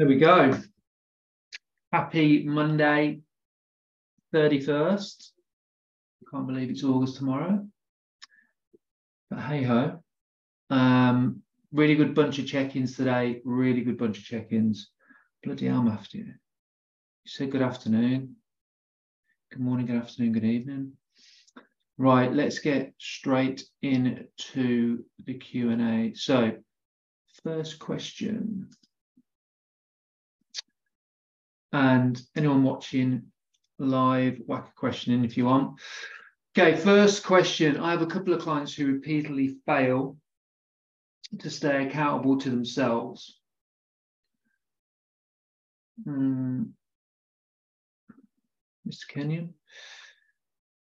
There we go. Happy Monday, 31st. Can't believe it's August tomorrow. But hey ho. Um, really good bunch of check-ins today. Really good bunch of check-ins. Bloody hell, Matthew. You said good afternoon. Good morning, good afternoon, good evening. Right, let's get straight into the Q&A. So, first question. And anyone watching live, whack a question in if you want. Okay, first question. I have a couple of clients who repeatedly fail to stay accountable to themselves. Hmm. Mr. Kenyon.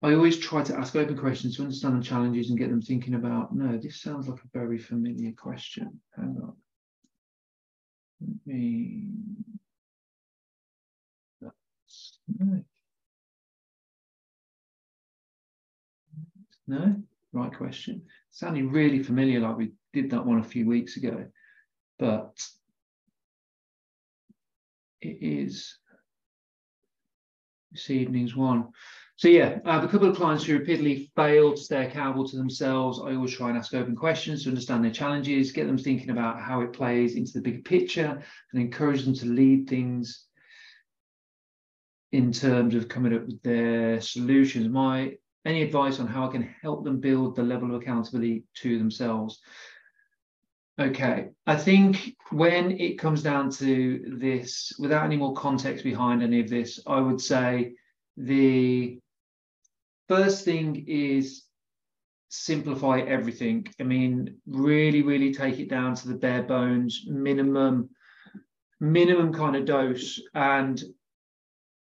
I always try to ask open questions to understand the challenges and get them thinking about, no, this sounds like a very familiar question. Hang on. Let me no. No? Right question. Sounding really familiar, like we did that one a few weeks ago, but it is this evening's one. So yeah, I have a couple of clients who repeatedly fail to stay accountable to themselves. I always try and ask open questions to understand their challenges, get them thinking about how it plays into the bigger picture, and encourage them to lead things in terms of coming up with their solutions. My any advice on how I can help them build the level of accountability to themselves? Okay, I think when it comes down to this, without any more context behind any of this, I would say the first thing is simplify everything. I mean, really, really take it down to the bare bones, minimum, minimum kind of dose, and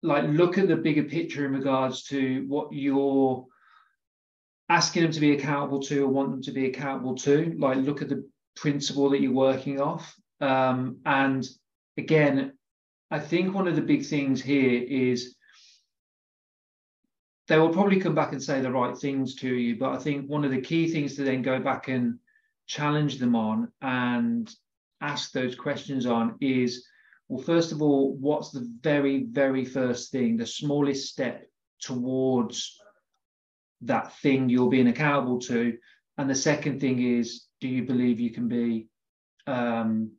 like look at the bigger picture in regards to what you're asking them to be accountable to or want them to be accountable to. Like look at the principle that you're working off. Um, and again i think one of the big things here is they will probably come back and say the right things to you but i think one of the key things to then go back and challenge them on and ask those questions on is well, first of all, what's the very, very first thing, the smallest step towards that thing you're being accountable to? And the second thing is, do you believe you can be, um,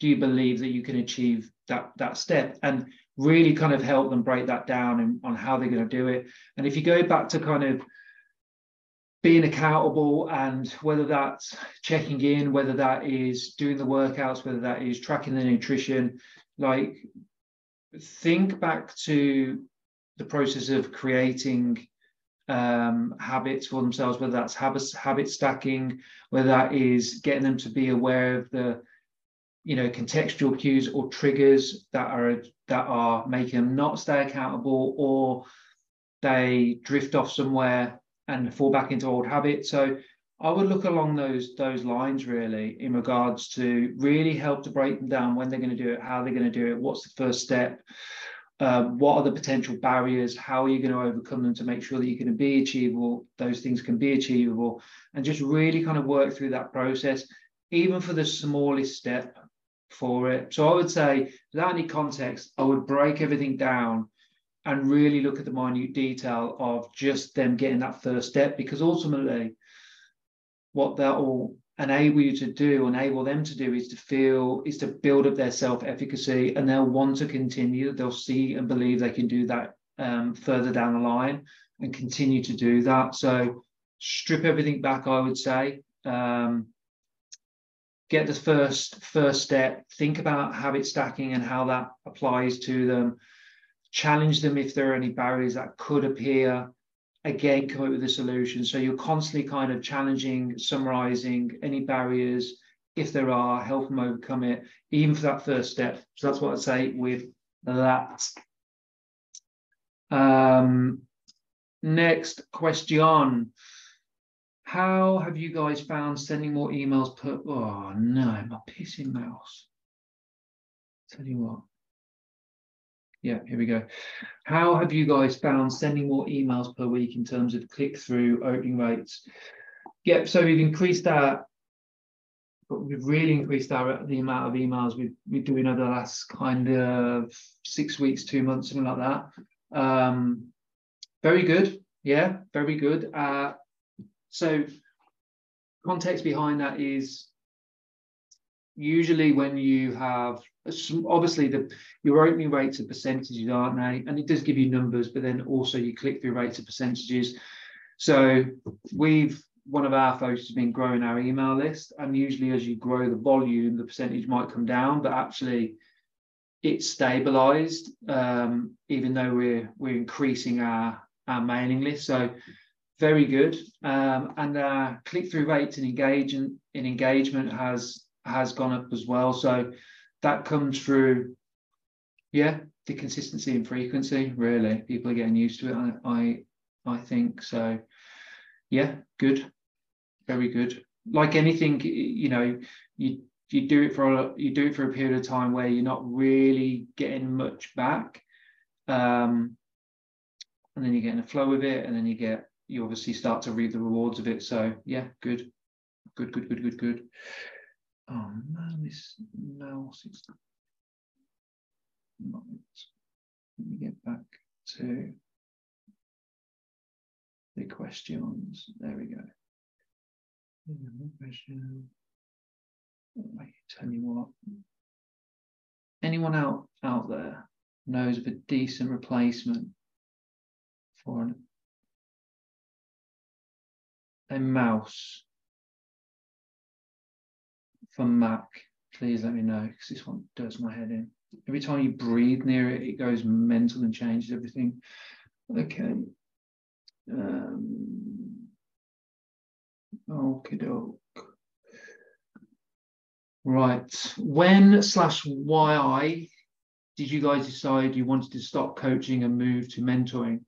do you believe that you can achieve that that step? And really kind of help them break that down on how they're going to do it. And if you go back to kind of being accountable and whether that's checking in, whether that is doing the workouts, whether that is tracking the nutrition, like think back to the process of creating um, habits for themselves, whether that's habit, habit stacking, whether that is getting them to be aware of the, you know, contextual cues or triggers that are that are making them not stay accountable, or they drift off somewhere and fall back into old habits. So I would look along those those lines really in regards to really help to break them down when they're going to do it, how they're going to do it, what's the first step, uh, what are the potential barriers, how are you going to overcome them to make sure that you can be achievable, those things can be achievable, and just really kind of work through that process, even for the smallest step for it. So I would say, without any context, I would break everything down and really look at the minute detail of just them getting that first step because ultimately what that will enable you to do, enable them to do is to feel, is to build up their self-efficacy and they'll want to continue. They'll see and believe they can do that um, further down the line and continue to do that. So strip everything back, I would say. Um, get the first first step think about habit stacking and how that applies to them challenge them if there are any barriers that could appear again come up with a solution. So you're constantly kind of challenging, summarizing any barriers, if there are, help them overcome it, even for that first step. So that's what I'd say with that. Um, next question. How have you guys found sending more emails per? Oh no, my pissing mouse. Tell you what. Yeah, here we go. How have you guys found sending more emails per week in terms of click through opening rates? Yep, so we've increased that but we've really increased our the amount of emails we, we're doing over the last kind of six weeks, two months, something like that. Um, very good. Yeah, very good. Uh, so context behind that is usually when you have obviously the your opening rates are percentages aren't they and it does give you numbers but then also you click through rates of percentages. So we've one of our focus has been growing our email list and usually as you grow the volume the percentage might come down but actually it's stabilized um, even though we're we're increasing our our mailing list. So very good. Um, and our click-through rates and engagement in engagement has has gone up as well. So that comes through, yeah, the consistency and frequency. Really, people are getting used to it. I, I, I think so. Yeah, good, very good. Like anything, you know, you you do it for a, you do it for a period of time where you're not really getting much back, um, and then you get in a flow of it, and then you get you obviously start to reap the rewards of it. So yeah, good, good, good, good, good, good. Oh man, this mouse is not. Let me get back to the questions. There we go. Question. I tell you what. Anyone out out there knows of a decent replacement for an, a mouse for Mac, please let me know because this one does my head in. Every time you breathe near it, it goes mental and changes everything. Okay. Um, okay, doke. Right. When slash why did you guys decide you wanted to stop coaching and move to mentoring?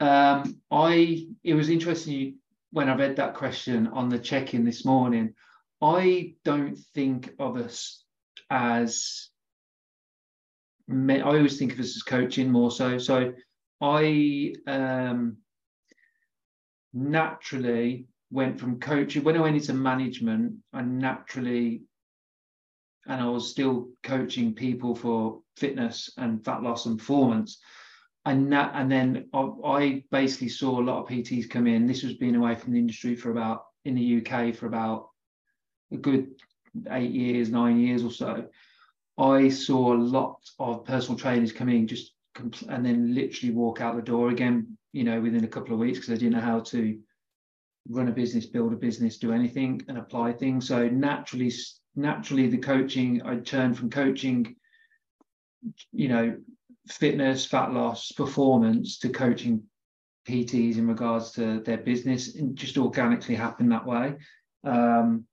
Um, I it was interesting when I read that question on the check-in this morning. I don't think of us as I always think of us as coaching more so. So I um, naturally went from coaching when I went into management. I naturally, and I was still coaching people for fitness and fat loss and performance. And that, and then I, I basically saw a lot of PTs come in. This was being away from the industry for about in the UK for about a good eight years, nine years or so, I saw a lot of personal trainers come in just compl- and then literally walk out the door again, you know, within a couple of weeks because they didn't know how to run a business, build a business, do anything and apply things. So naturally, naturally the coaching, I turned from coaching, you know, fitness, fat loss, performance to coaching PTs in regards to their business and just organically happened that way. Um,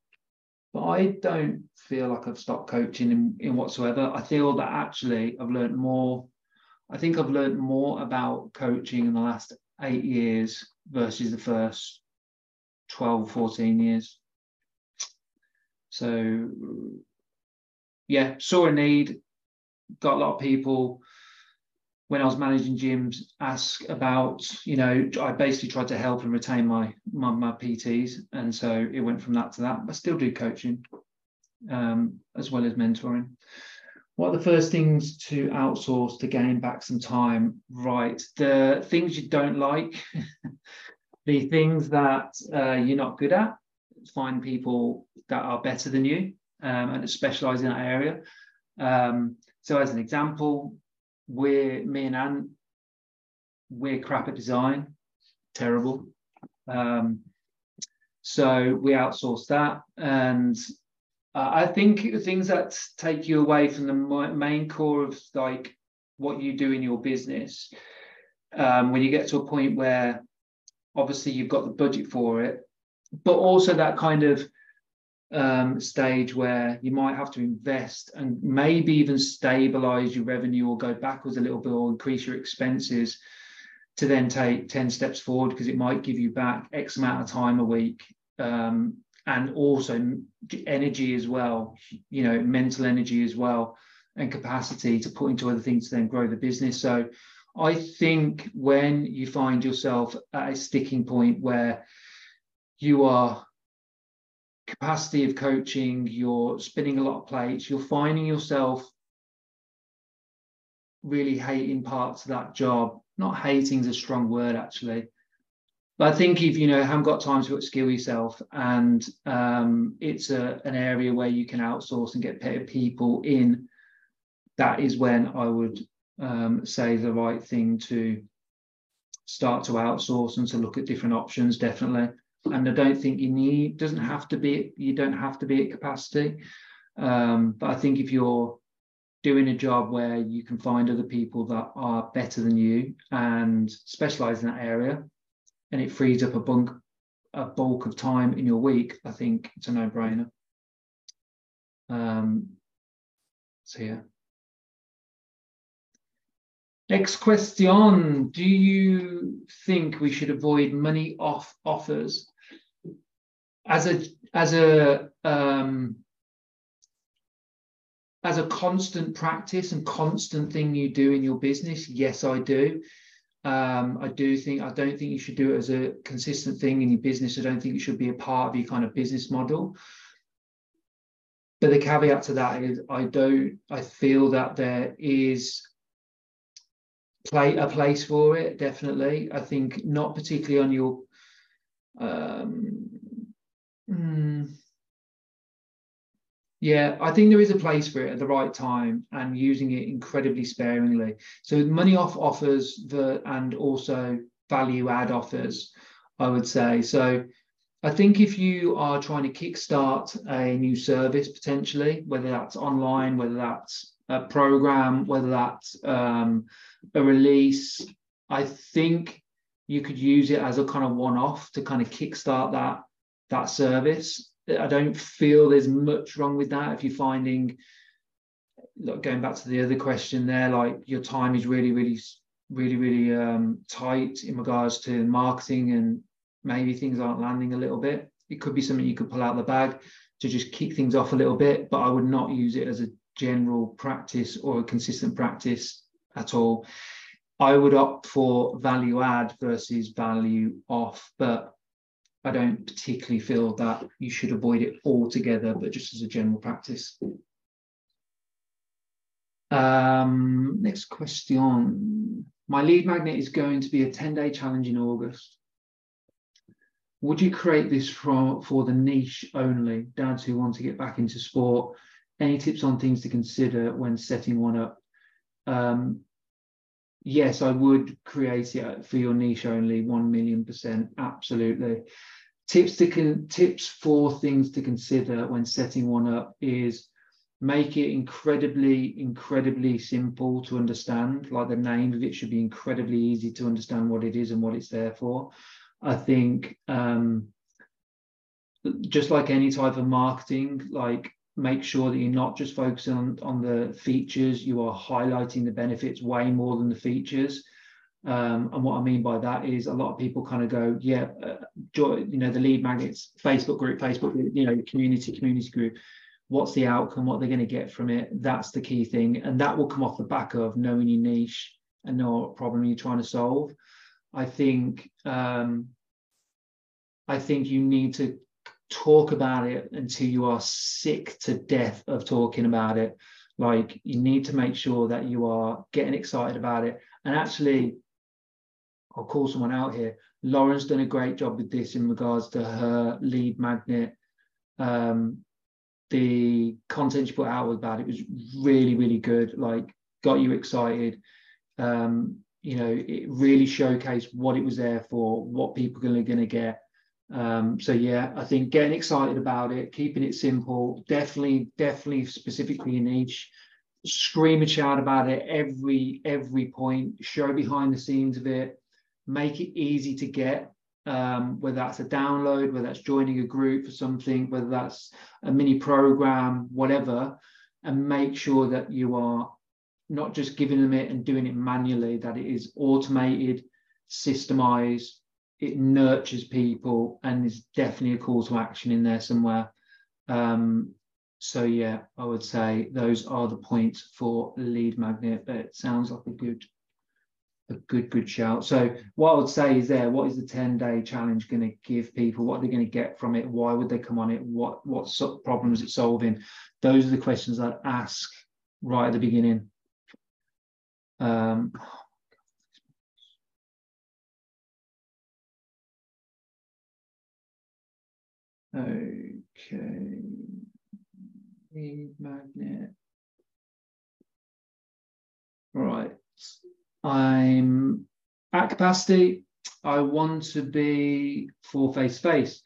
but I don't feel like I've stopped coaching in, in whatsoever. I feel that actually I've learned more. I think I've learned more about coaching in the last eight years versus the first 12, 14 years. So, yeah, saw a need, got a lot of people when I was managing gyms, ask about, you know, I basically tried to help and retain my, my, my PTs. And so it went from that to that. I still do coaching um, as well as mentoring. What are the first things to outsource to gain back some time? Right. The things you don't like, the things that uh, you're not good at, find people that are better than you um, and specialize in that area. Um, so, as an example, we're me and Anne, we're crap at design, terrible. Um, so we outsource that, and uh, I think things that take you away from the main core of like what you do in your business. Um, when you get to a point where obviously you've got the budget for it, but also that kind of um, stage where you might have to invest and maybe even stabilize your revenue or go backwards a little bit or increase your expenses to then take 10 steps forward because it might give you back X amount of time a week um, and also energy as well, you know, mental energy as well and capacity to put into other things to then grow the business. So I think when you find yourself at a sticking point where you are capacity of coaching, you're spinning a lot of plates, you're finding yourself really hating parts of that job. Not hating is a strong word, actually. But I think if you know haven't got time to upskill yourself, and um, it's a, an area where you can outsource and get better people in, that is when I would um, say the right thing to start to outsource and to look at different options. Definitely and I don't think you need doesn't have to be you don't have to be at capacity. Um, but I think if you're doing a job where you can find other people that are better than you and specialize in that area, and it frees up a bunk a bulk of time in your week, I think it's a no-brainer. Um, so yeah. Next question. Do you think we should avoid money off offers as a as a um, as a constant practice and constant thing you do in your business? Yes, I do. Um, I do think I don't think you should do it as a consistent thing in your business. I don't think it should be a part of your kind of business model. But the caveat to that is I don't I feel that there is play a place for it definitely i think not particularly on your um mm, yeah i think there is a place for it at the right time and using it incredibly sparingly so money off offers the and also value add offers i would say so I think if you are trying to kickstart a new service potentially, whether that's online, whether that's a program, whether that's um, a release. I think you could use it as a kind of one-off to kind of kickstart that that service. I don't feel there's much wrong with that if you're finding look, going back to the other question there, like your time is really, really, really, really um, tight in regards to marketing and maybe things aren't landing a little bit. It could be something you could pull out the bag to just kick things off a little bit, but I would not use it as a general practice or a consistent practice at all. I would opt for value add versus value off, but I don't particularly feel that you should avoid it altogether, but just as a general practice. Um, next question. My lead magnet is going to be a 10 day challenge in August. Would you create this for, for the niche only, dads who want to get back into sport any tips on things to consider when setting one up? Um, yes, I would create it for your niche only, one million percent, absolutely. Tips to con- tips for things to consider when setting one up is make it incredibly, incredibly simple to understand. Like the name of it should be incredibly easy to understand what it is and what it's there for. I think um, just like any type of marketing, like make sure that you're not just focusing on, on the features, you are highlighting the benefits way more than the features. Um, and what I mean by that is a lot of people kind of go, yeah, uh, you know, the lead magnets, Facebook group, Facebook, you know, community, community group. What's the outcome? What they're going to get from it? That's the key thing. And that will come off the back of knowing your niche and know what problem you're trying to solve. I think um, I think you need to talk about it until you are sick to death of talking about it. Like you need to make sure that you are getting excited about it. And actually, I'll call someone out here. Lauren's done a great job with this in regards to her lead magnet. Um, the content she put out was about it was really, really good. Like got you excited. Um, you know, it really showcased what it was there for, what people are going to get um, so yeah, I think getting excited about it, keeping it simple, definitely, definitely specifically in each, scream and shout about it every every point, show behind the scenes of it, make it easy to get, um, whether that's a download, whether that's joining a group for something, whether that's a mini program, whatever, and make sure that you are not just giving them it and doing it manually, that it is automated, systemized, it nurtures people and is definitely a call to action in there somewhere. Um, so yeah, I would say those are the points for lead magnet. But it sounds like a good a good, good shout. So what I would say is there, what is the 10 day challenge going to give people? What are they going to get from it? Why would they come on it? What, what sort of problems it's solving? Those are the questions I'd ask right at the beginning. Um, okay. Need Magnet. Right. I'm at capacity. I want to be full face to face.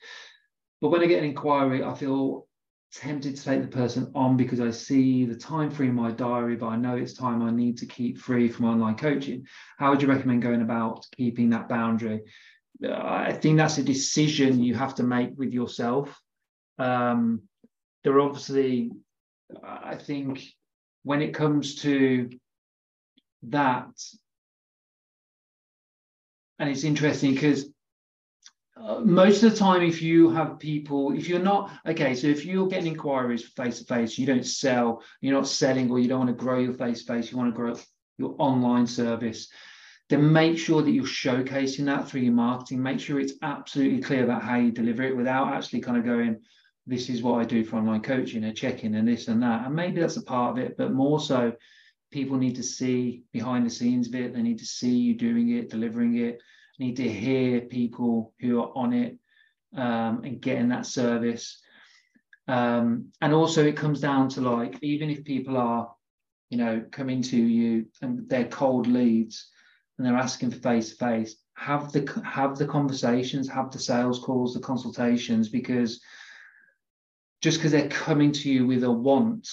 But when I get an inquiry, I feel tempted to take the person on because I see the time free in my diary, but I know it's time I need to keep free from online coaching. How would you recommend going about keeping that boundary? I think that's a decision you have to make with yourself. Um, there are obviously, I think, when it comes to that, and it's interesting because uh, most of the time, if you have people, if you're not okay, so if you're getting inquiries face to face, you don't sell, you're not selling, or you don't want to grow your face to face, you want to grow your online service, then make sure that you're showcasing that through your marketing. Make sure it's absolutely clear about how you deliver it without actually kind of going, this is what I do for online coaching and check-in and this and that. And maybe that's a part of it, but more so, people need to see behind the scenes of it. They need to see you doing it, delivering it. Need to hear people who are on it um, and getting that service. Um, and also, it comes down to like, even if people are, you know, coming to you and they're cold leads and they're asking for face to face, have the have the conversations, have the sales calls, the consultations, because just because they're coming to you with a want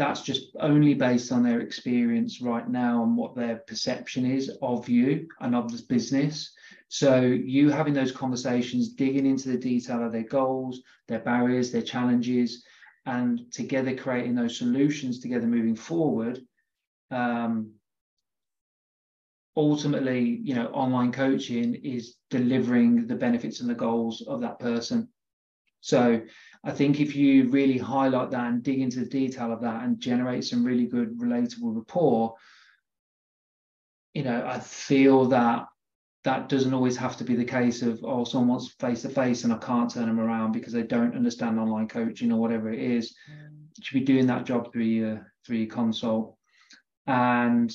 that's just only based on their experience right now and what their perception is of you and of this business. So you having those conversations, digging into the detail of their goals, their barriers, their challenges, and together creating those solutions together moving forward. Um, ultimately, you know, online coaching is delivering the benefits and the goals of that person. So I think if you really highlight that and dig into the detail of that and generate some really good relatable rapport, you know, I feel that that doesn't always have to be the case of oh someone wants face to face and I can't turn them around because they don't understand online coaching or whatever it is. Mm. You should be doing that job through your through your consult. And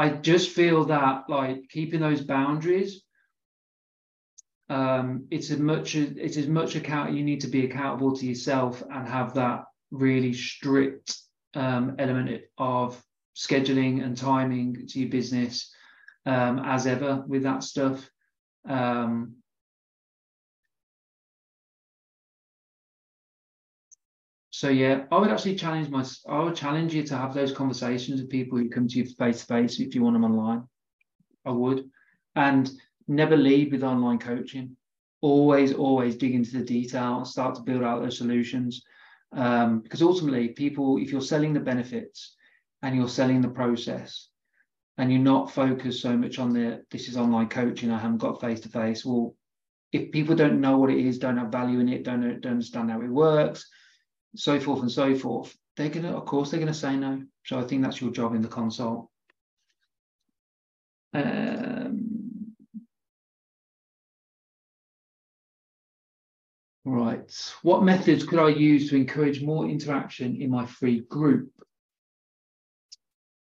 I just feel that like keeping those boundaries um, it's as much it's as much account you need to be accountable to yourself and have that really strict um, element of scheduling and timing to your business um, as ever with that stuff. Um, so yeah, I would actually challenge my I would challenge you to have those conversations with people who come to you face to face if you want them online. I would. And never lead with online coaching. Always, always dig into the detail start to build out those solutions. Um, because ultimately, people, if you're selling the benefits and you're selling the process, and you're not focused so much on the this is online coaching, I haven't got face to face. Well, if people don't know what it is, don't have value in it, don't, don't understand how it works, so forth and so forth, they're gonna, of course, they're gonna say no. So I think that's your job in the consult. Um, Right. What methods could I use to encourage more interaction in my free group?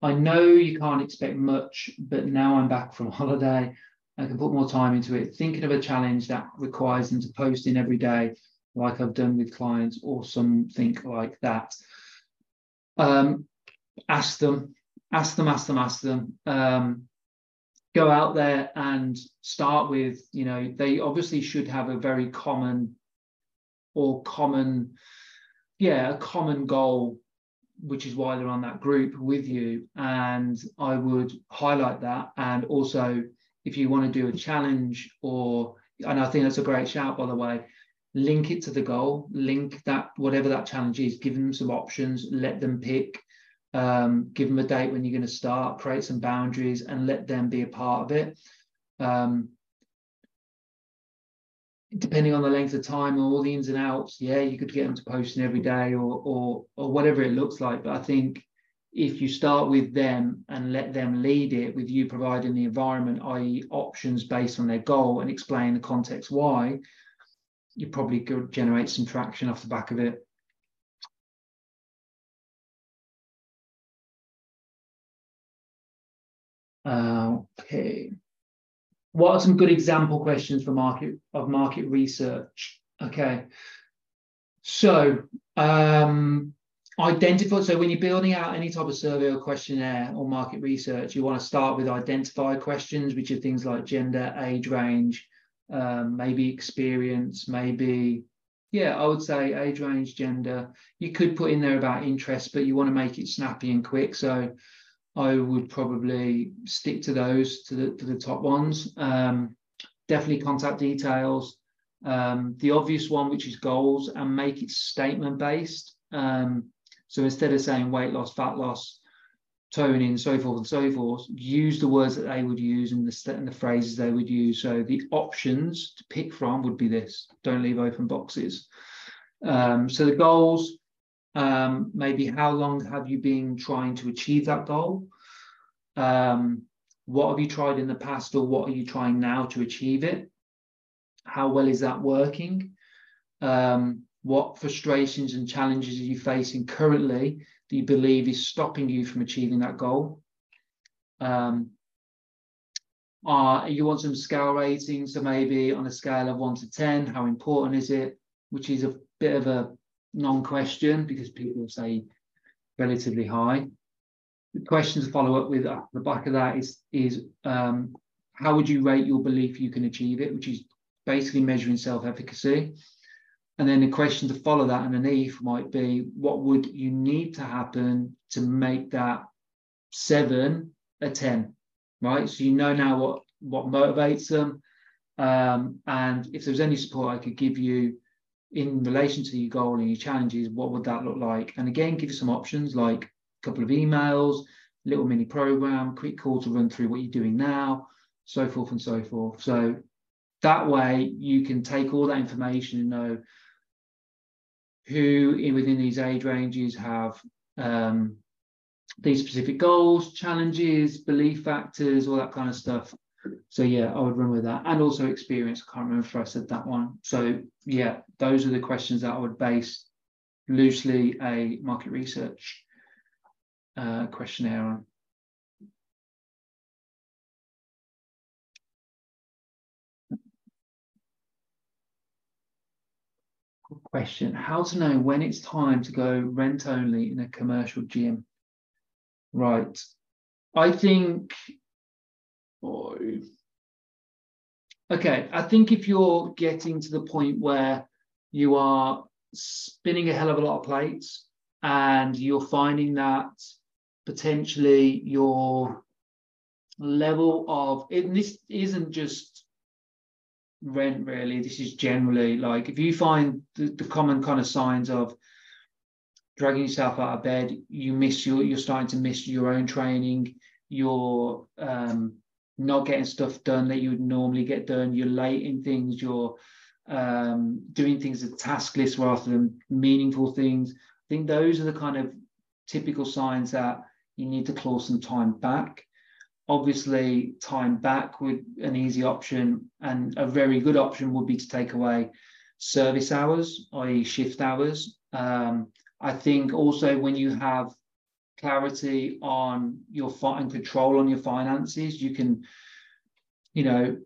I know you can't expect much, but now I'm back from holiday. I can put more time into it, thinking of a challenge that requires them to post in every day, like I've done with clients, or something like that. Um, ask them, ask them, ask them, ask them. Um, go out there and start with, you know, they obviously should have a very common or common, yeah, a common goal, which is why they're on that group with you. And I would highlight that. And also, if you want to do a challenge or, and I think that's a great shout, by the way, link it to the goal, link that, whatever that challenge is, give them some options, let them pick. Um, give them a date when you're going to start, create some boundaries, and let them be a part of it. Um, depending on the length of time and all the ins and outs, yeah, you could get them to posting every day or or or whatever it looks like. But I think if you start with them and let them lead it with you providing the environment, i.e., options based on their goal and explain the context why, you probably could generate some traction off the back of it. Okay. What are some good example questions for market of market research? Okay. So um, identify so when you're building out any type of survey or questionnaire or market research you want to start with identify questions which are things like gender age range um, maybe experience maybe yeah i would say age range gender. You could put in there about interest but you want to make it snappy and quick. So i would probably stick to those to the, to the top ones. Um, definitely contact details. Um, the obvious one which is goals and make it statement based um, so instead of saying weight loss, fat loss, toning, so forth and so forth, use the words that they would use and the, and the phrases they would use. So the options to pick from would be this. Don't leave open boxes. Um, so the goals, um, maybe how long have you been trying to achieve that goal? Um, what have you tried in the past or what are you trying now to achieve it? How well is that working? Um, what frustrations and challenges are you facing currently that you believe is stopping you from achieving that goal? Um, uh, you want some scale ratings, so maybe on a scale of one to 10, how important is it? Which is a bit of a non question because people say relatively high. The question to follow up with uh, the back of that is, is um, how would you rate your belief you can achieve it, which is basically measuring self efficacy. And then the question to follow that underneath might be what would you need to happen to make that seven a 10, right? So you know now what, what motivates them. Um, and if there's any support I could give you in relation to your goal and your challenges, what would that look like? And again, give you some options like a couple of emails, little mini program, quick call to run through what you're doing now, so forth and so forth. So that way you can take all that information and know who within these age ranges have um, these specific goals, challenges, belief factors, all that kind of stuff. So yeah, I would run with that, and also experience. I can't remember if I said that one. So yeah, those are the questions that I would base loosely a market research uh, questionnaire on. Question. How to know when it's time to go rent only in a commercial gym? Right. I think oh, okay i think if you're getting to the point where you are spinning a hell of a lot of plates and you're finding that potentially your level of it, this isn't just rent really. This is generally like if you find the, the common kind of signs of dragging yourself out of bed you miss your you're starting to miss your own training you're um, not getting stuff done that you would normally get done you're late in things you're um, doing things as task list rather than meaningful things i think those are the kind of typical signs that you need to claw some time back obviously time back would an easy option and a very good option would be to take away service hours i.e shift hours. Um, i think also when you have clarity on your and control on your finances you can you know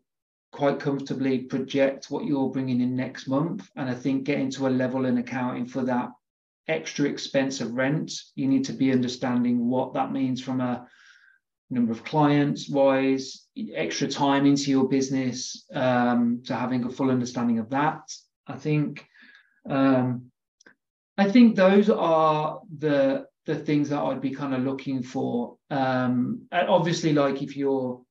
quite comfortably project what you're bringing in next month. And i think getting to a level in accounting for that extra expense of rent you need to be understanding what that means from a number of clients wise, extra time into your business, um, to having a full understanding of that. I think um, I think those are the the things that I'd be kind of looking for. Um, obviously, like if you're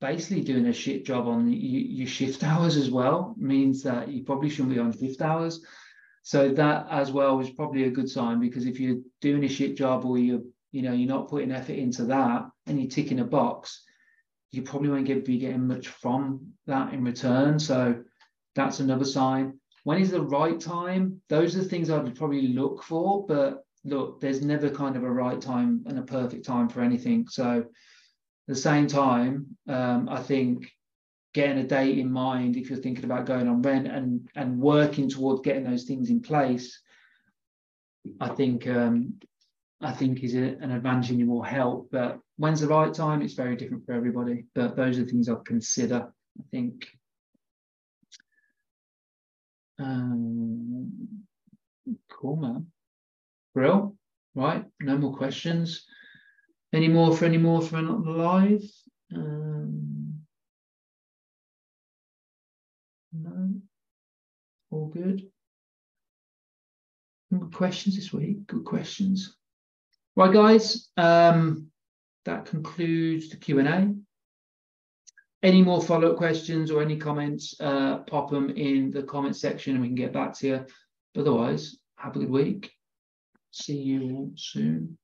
basically doing a shit job on you, your shift hours as well, means that you probably shouldn't be on shift hours. So that as well is probably a good sign because if you're doing a shit job or you're you know you're not putting effort into that and you're ticking a box you probably won't be getting much from that in return. So that's another sign. When is the right time? Those are the things i'd probably look for but look, there's never kind of a right time and a perfect time for anything. So at the same time, um, I think getting a date in mind if you're thinking about going on rent and and working towards getting those things in place, I think um, I think is a, an advantage and will help. But when's the right time? It's very different for everybody. But those are the things I'll consider. I think. Um, cool, man. Brill. Right. No more questions. Any more for any more for not live? Um, no. All good. Good questions this week. Good questions. Right, guys. Um, that concludes the Q and A. Any more follow-up questions or any comments, uh, pop them in the comment section and we can get back to you. Otherwise, have a good week. See you soon.